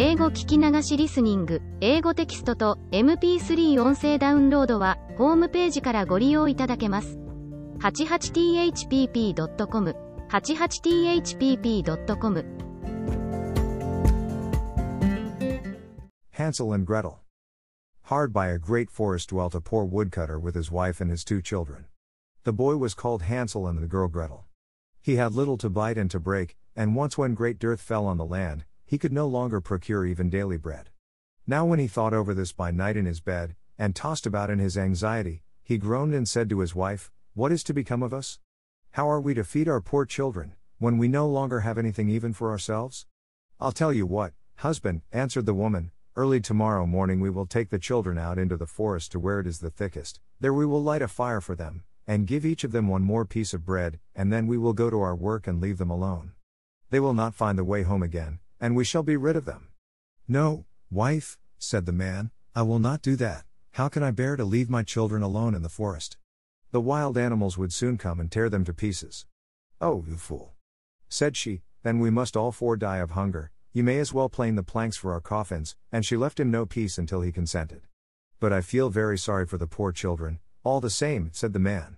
英語聞き流しリスニング、英語テキストと MP3 音声ダウンロードは、ホームページからご利用いただけます。88thpp.com、88thpp.com Hansel and Gretel Hard by a great forest dwelt a poor woodcutter with his wife and his two children. The boy was called Hansel and the girl Gretel. He had little to bite and to break, and once when great dearth fell on the land, he could no longer procure even daily bread. Now, when he thought over this by night in his bed, and tossed about in his anxiety, he groaned and said to his wife, What is to become of us? How are we to feed our poor children, when we no longer have anything even for ourselves? I'll tell you what, husband, answered the woman, early tomorrow morning we will take the children out into the forest to where it is the thickest, there we will light a fire for them, and give each of them one more piece of bread, and then we will go to our work and leave them alone. They will not find the way home again, and we shall be rid of them. No, wife, said the man, I will not do that. How can I bear to leave my children alone in the forest? The wild animals would soon come and tear them to pieces. Oh, you fool! said she, then we must all four die of hunger, you may as well plane the planks for our coffins, and she left him no peace until he consented. But I feel very sorry for the poor children, all the same, said the man.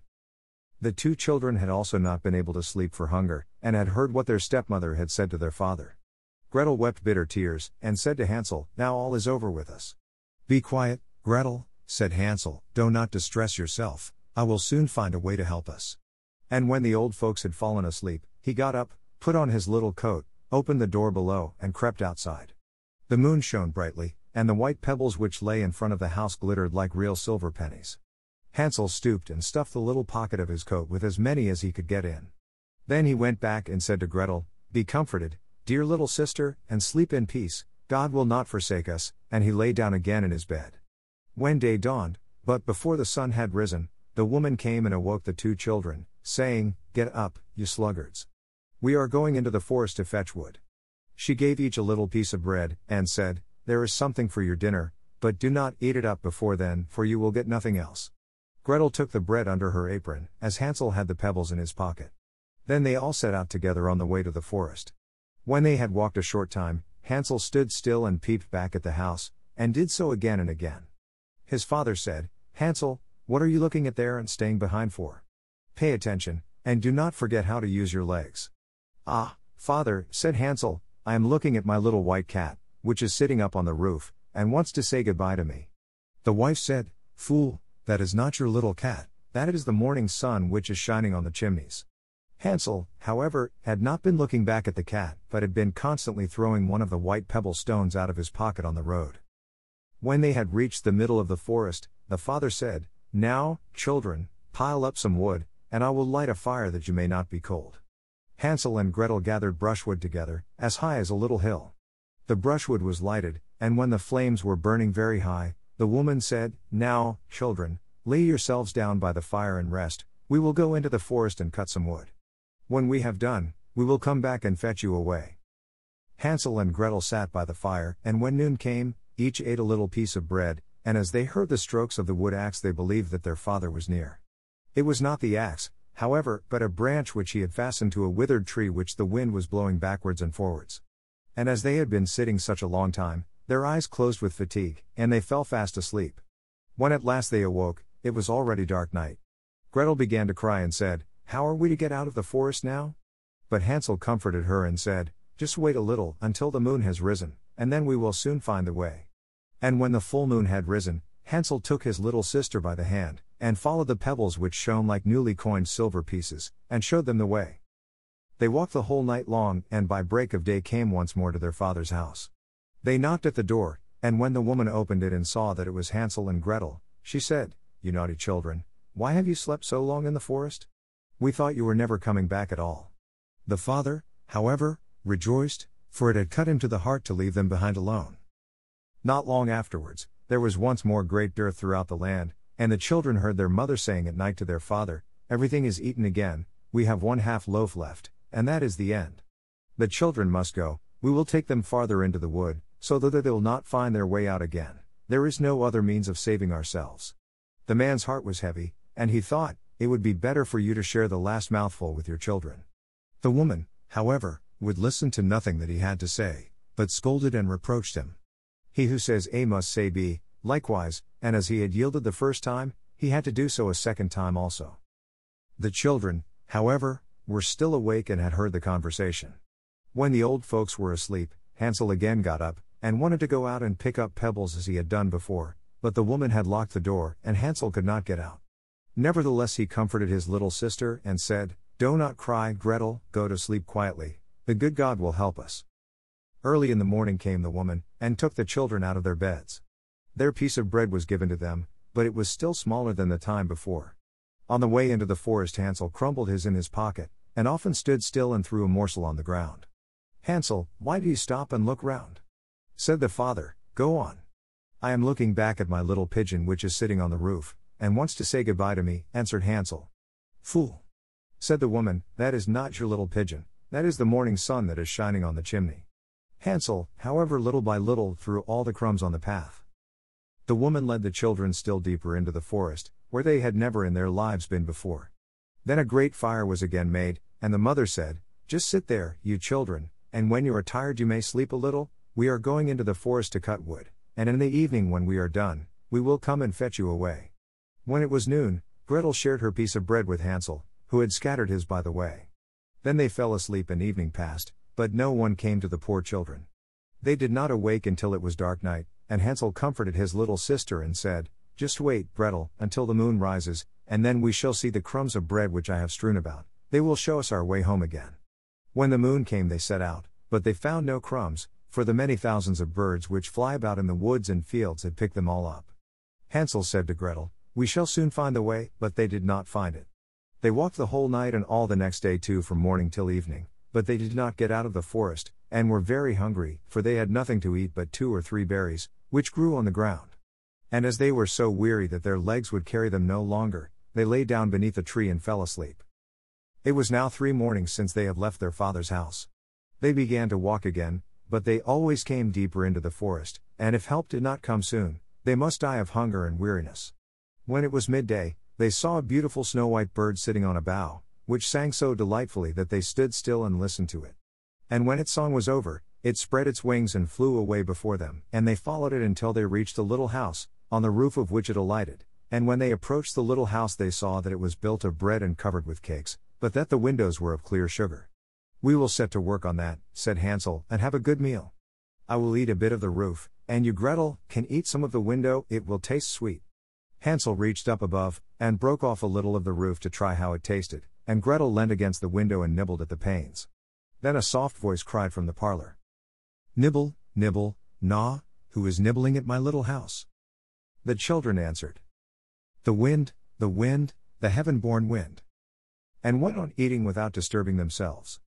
The two children had also not been able to sleep for hunger, and had heard what their stepmother had said to their father. Gretel wept bitter tears, and said to Hansel, Now all is over with us. Be quiet, Gretel, said Hansel, do not distress yourself, I will soon find a way to help us. And when the old folks had fallen asleep, he got up, put on his little coat, opened the door below, and crept outside. The moon shone brightly, and the white pebbles which lay in front of the house glittered like real silver pennies. Hansel stooped and stuffed the little pocket of his coat with as many as he could get in. Then he went back and said to Gretel, Be comforted, Dear little sister, and sleep in peace, God will not forsake us, and he lay down again in his bed. When day dawned, but before the sun had risen, the woman came and awoke the two children, saying, Get up, you sluggards. We are going into the forest to fetch wood. She gave each a little piece of bread, and said, There is something for your dinner, but do not eat it up before then, for you will get nothing else. Gretel took the bread under her apron, as Hansel had the pebbles in his pocket. Then they all set out together on the way to the forest. When they had walked a short time, Hansel stood still and peeped back at the house, and did so again and again. His father said, Hansel, what are you looking at there and staying behind for? Pay attention, and do not forget how to use your legs. Ah, father, said Hansel, I am looking at my little white cat, which is sitting up on the roof, and wants to say goodbye to me. The wife said, Fool, that is not your little cat, that is the morning sun which is shining on the chimneys. Hansel, however, had not been looking back at the cat, but had been constantly throwing one of the white pebble stones out of his pocket on the road. When they had reached the middle of the forest, the father said, Now, children, pile up some wood, and I will light a fire that you may not be cold. Hansel and Gretel gathered brushwood together, as high as a little hill. The brushwood was lighted, and when the flames were burning very high, the woman said, Now, children, lay yourselves down by the fire and rest, we will go into the forest and cut some wood. When we have done, we will come back and fetch you away. Hansel and Gretel sat by the fire, and when noon came, each ate a little piece of bread, and as they heard the strokes of the wood axe, they believed that their father was near. It was not the axe, however, but a branch which he had fastened to a withered tree which the wind was blowing backwards and forwards. And as they had been sitting such a long time, their eyes closed with fatigue, and they fell fast asleep. When at last they awoke, it was already dark night. Gretel began to cry and said, how are we to get out of the forest now? But Hansel comforted her and said, Just wait a little until the moon has risen, and then we will soon find the way. And when the full moon had risen, Hansel took his little sister by the hand, and followed the pebbles which shone like newly coined silver pieces, and showed them the way. They walked the whole night long, and by break of day came once more to their father's house. They knocked at the door, and when the woman opened it and saw that it was Hansel and Gretel, she said, You naughty children, why have you slept so long in the forest? We thought you were never coming back at all. The father, however, rejoiced, for it had cut him to the heart to leave them behind alone. Not long afterwards, there was once more great dearth throughout the land, and the children heard their mother saying at night to their father, Everything is eaten again, we have one half loaf left, and that is the end. The children must go, we will take them farther into the wood, so that they will not find their way out again. There is no other means of saving ourselves. The man's heart was heavy, and he thought, it would be better for you to share the last mouthful with your children. The woman, however, would listen to nothing that he had to say, but scolded and reproached him. He who says A must say B, likewise, and as he had yielded the first time, he had to do so a second time also. The children, however, were still awake and had heard the conversation. When the old folks were asleep, Hansel again got up, and wanted to go out and pick up pebbles as he had done before, but the woman had locked the door, and Hansel could not get out. Nevertheless, he comforted his little sister, and said, Do not cry, Gretel, go to sleep quietly, the good God will help us. Early in the morning came the woman, and took the children out of their beds. Their piece of bread was given to them, but it was still smaller than the time before. On the way into the forest, Hansel crumbled his in his pocket, and often stood still and threw a morsel on the ground. Hansel, why do you stop and look round? Said the father, Go on. I am looking back at my little pigeon which is sitting on the roof, and wants to say goodbye to me, answered Hansel. Fool! Said the woman, That is not your little pigeon, that is the morning sun that is shining on the chimney. Hansel, however, little by little, threw all the crumbs on the path. The woman led the children still deeper into the forest, where they had never in their lives been before. Then a great fire was again made, and the mother said, Just sit there, you children, and when you are tired, you may sleep a little. We are going into the forest to cut wood, and in the evening, when we are done, we will come and fetch you away. When it was noon, Gretel shared her piece of bread with Hansel, who had scattered his by the way. Then they fell asleep and evening passed, but no one came to the poor children. They did not awake until it was dark night, and Hansel comforted his little sister and said, Just wait, Gretel, until the moon rises, and then we shall see the crumbs of bread which I have strewn about. They will show us our way home again. When the moon came, they set out, but they found no crumbs, for the many thousands of birds which fly about in the woods and fields had picked them all up. Hansel said to Gretel, We shall soon find the way, but they did not find it. They walked the whole night and all the next day too from morning till evening, but they did not get out of the forest, and were very hungry, for they had nothing to eat but two or three berries, which grew on the ground. And as they were so weary that their legs would carry them no longer, they lay down beneath a tree and fell asleep. It was now three mornings since they had left their father's house. They began to walk again, but they always came deeper into the forest, and if help did not come soon, they must die of hunger and weariness. When it was midday, they saw a beautiful snow white bird sitting on a bough, which sang so delightfully that they stood still and listened to it. And when its song was over, it spread its wings and flew away before them, and they followed it until they reached a little house, on the roof of which it alighted. And when they approached the little house, they saw that it was built of bread and covered with cakes, but that the windows were of clear sugar. We will set to work on that, said Hansel, and have a good meal. I will eat a bit of the roof, and you, Gretel, can eat some of the window, it will taste sweet. Hansel reached up above, and broke off a little of the roof to try how it tasted, and Gretel leaned against the window and nibbled at the panes. Then a soft voice cried from the parlor Nibble, nibble, gnaw, who is nibbling at my little house? The children answered The wind, the wind, the heaven born wind and went on eating without disturbing themselves.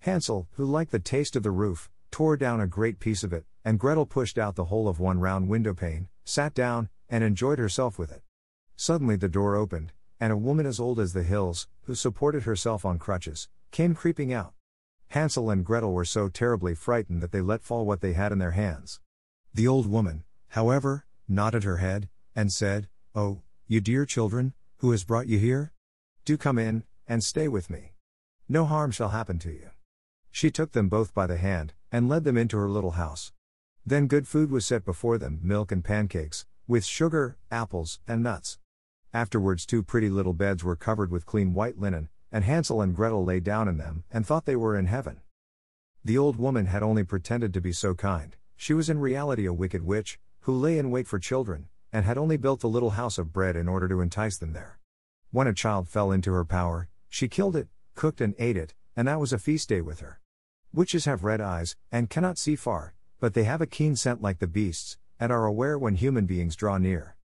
Hansel, who liked the taste of the roof, tore down a great piece of it, and Gretel pushed out the whole of one round window pane, sat down, and enjoyed herself with it. Suddenly the door opened, and a woman as old as the hills, who supported herself on crutches, came creeping out. Hansel and Gretel were so terribly frightened that they let fall what they had in their hands. The old woman, however, nodded her head, and said, Oh, you dear children, who has brought you here? Do come in, and stay with me. No harm shall happen to you. She took them both by the hand, and led them into her little house. Then good food was set before them milk and pancakes, with sugar, apples, and nuts. Afterwards, two pretty little beds were covered with clean white linen, and Hansel and Gretel lay down in them and thought they were in heaven. The old woman had only pretended to be so kind, she was in reality a wicked witch, who lay in wait for children, and had only built the little house of bread in order to entice them there. When a child fell into her power, she killed it, cooked and ate it, and that was a feast day with her. Witches have red eyes, and cannot see far, but they have a keen scent like the beasts, and are aware when human beings draw near.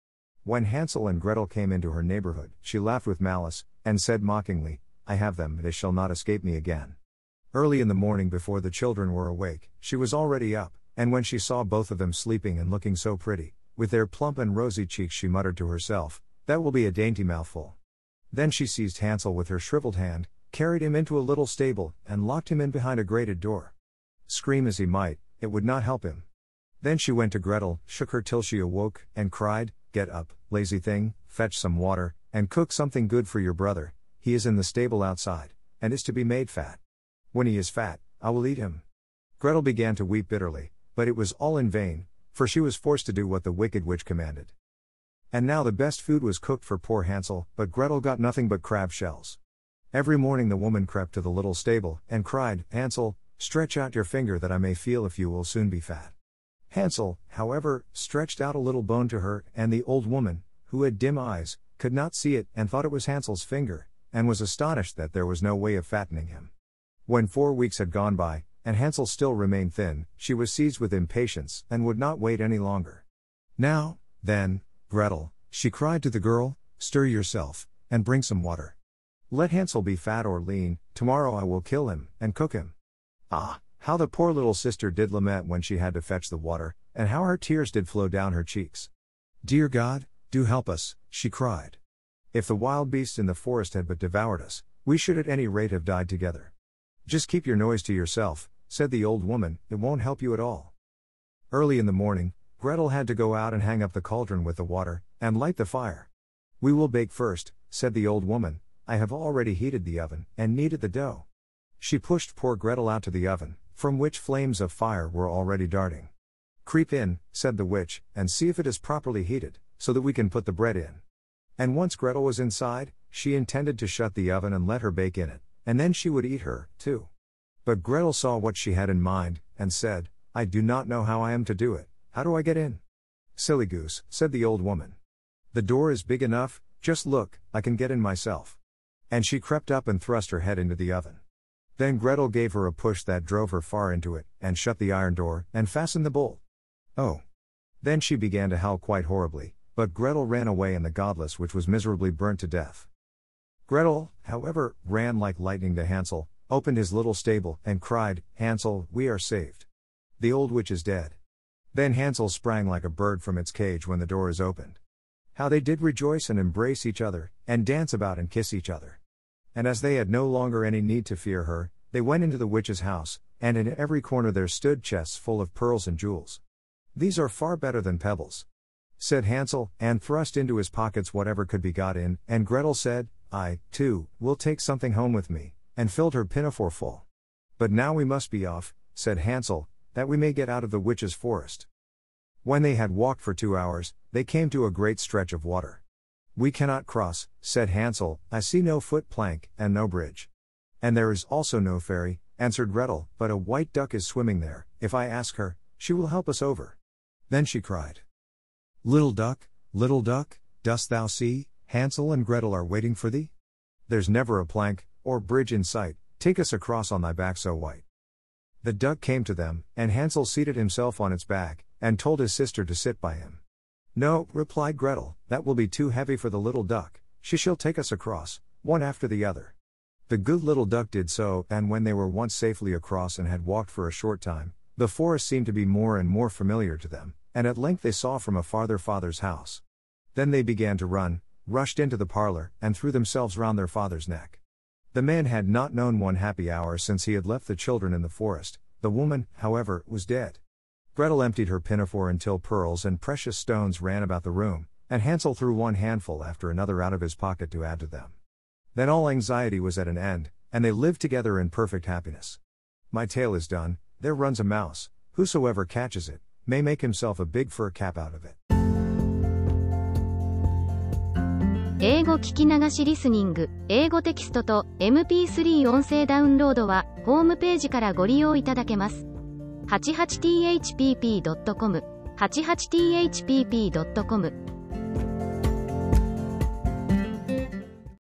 When Hansel and Gretel came into her neighborhood, she laughed with malice, and said mockingly, I have them, they shall not escape me again. Early in the morning, before the children were awake, she was already up, and when she saw both of them sleeping and looking so pretty, with their plump and rosy cheeks, she muttered to herself, That will be a dainty mouthful. Then she seized Hansel with her shriveled hand, carried him into a little stable, and locked him in behind a grated door. Scream as he might, it would not help him. Then she went to Gretel, shook her till she awoke, and cried, Get up, lazy thing, fetch some water, and cook something good for your brother, he is in the stable outside, and is to be made fat. When he is fat, I will eat him. Gretel began to weep bitterly, but it was all in vain, for she was forced to do what the wicked witch commanded. And now the best food was cooked for poor Hansel, but Gretel got nothing but crab shells. Every morning the woman crept to the little stable, and cried, Hansel, stretch out your finger that I may feel if you will soon be fat. Hansel, however, stretched out a little bone to her, and the old woman, who had dim eyes, could not see it, and thought it was Hansel's finger, and was astonished that there was no way of fattening him. When four weeks had gone by, and Hansel still remained thin, she was seized with impatience, and would not wait any longer. Now, then, Gretel, she cried to the girl, stir yourself, and bring some water. Let Hansel be fat or lean, tomorrow I will kill him, and cook him. Ah, how the poor little sister did lament when she had to fetch the water, and how her tears did flow down her cheeks. Dear God, do help us, she cried. If the wild beasts in the forest had but devoured us, we should at any rate have died together. Just keep your noise to yourself, said the old woman, it won't help you at all. Early in the morning, Gretel had to go out and hang up the cauldron with the water, and light the fire. We will bake first, said the old woman, I have already heated the oven, and kneaded the dough. She pushed poor Gretel out to the oven, from which flames of fire were already darting. Creep in, said the witch, and see if it is properly heated, so that we can put the bread in. And once Gretel was inside, she intended to shut the oven and let her bake in it, and then she would eat her, too. But Gretel saw what she had in mind, and said, I do not know how I am to do it, how do I get in? Silly goose, said the old woman. The door is big enough, just look, I can get in myself. And she crept up and thrust her head into the oven. Then Gretel gave her a push that drove her far into it, and shut the iron door, and fastened the bolt. Oh! Then she began to howl quite horribly, but Gretel ran away and the godless witch was miserably burnt to death. Gretel, however, ran like lightning to Hansel, opened his little stable, and cried, Hansel, we are saved. The old witch is dead. Then Hansel sprang like a bird from its cage when the door is opened. How they did rejoice and embrace each other, and dance about and kiss each other. And as they had no longer any need to fear her, they went into the witch's house, and in every corner there stood chests full of pearls and jewels. These are far better than pebbles. Said Hansel, and thrust into his pockets whatever could be got in, and Gretel said, I, too, will take something home with me, and filled her pinafore full. But now we must be off, said Hansel, that we may get out of the witch's forest. When they had walked for two hours, they came to a great stretch of water. We cannot cross, said Hansel, I see no foot plank, and no bridge. And there is also no ferry, answered Gretel, but a white duck is swimming there, if I ask her, she will help us over. Then she cried. Little duck, little duck, dost thou see, Hansel and Gretel are waiting for thee? There's never a plank, or bridge in sight, take us across on thy back so white. The duck came to them, and Hansel seated himself on its back, and told his sister to sit by him. No, replied Gretel, that will be too heavy for the little duck, she shall take us across, one after the other. The good little duck did so, and when they were once safely across and had walked for a short time, the forest seemed to be more and more familiar to them, and at length they saw from afar their father's house. Then they began to run, rushed into the parlor, and threw themselves round their father's neck. The man had not known one happy hour since he had left the children in the forest, the woman, however, was dead. Gretel emptied her pinafore until pearls and precious stones ran about the room, and Hansel threw one handful after another out of his pocket to add to them. Then all anxiety was at an end, and they lived together in perfect happiness. My tale is done, there runs a mouse, whosoever catches it, may make himself a big fur cap out of it. 英語聞き流しリスニング、英語テキストと MP3 音声ダウンロードは、ホームページからご利用いただけます。 88thpp.com、88thpp.com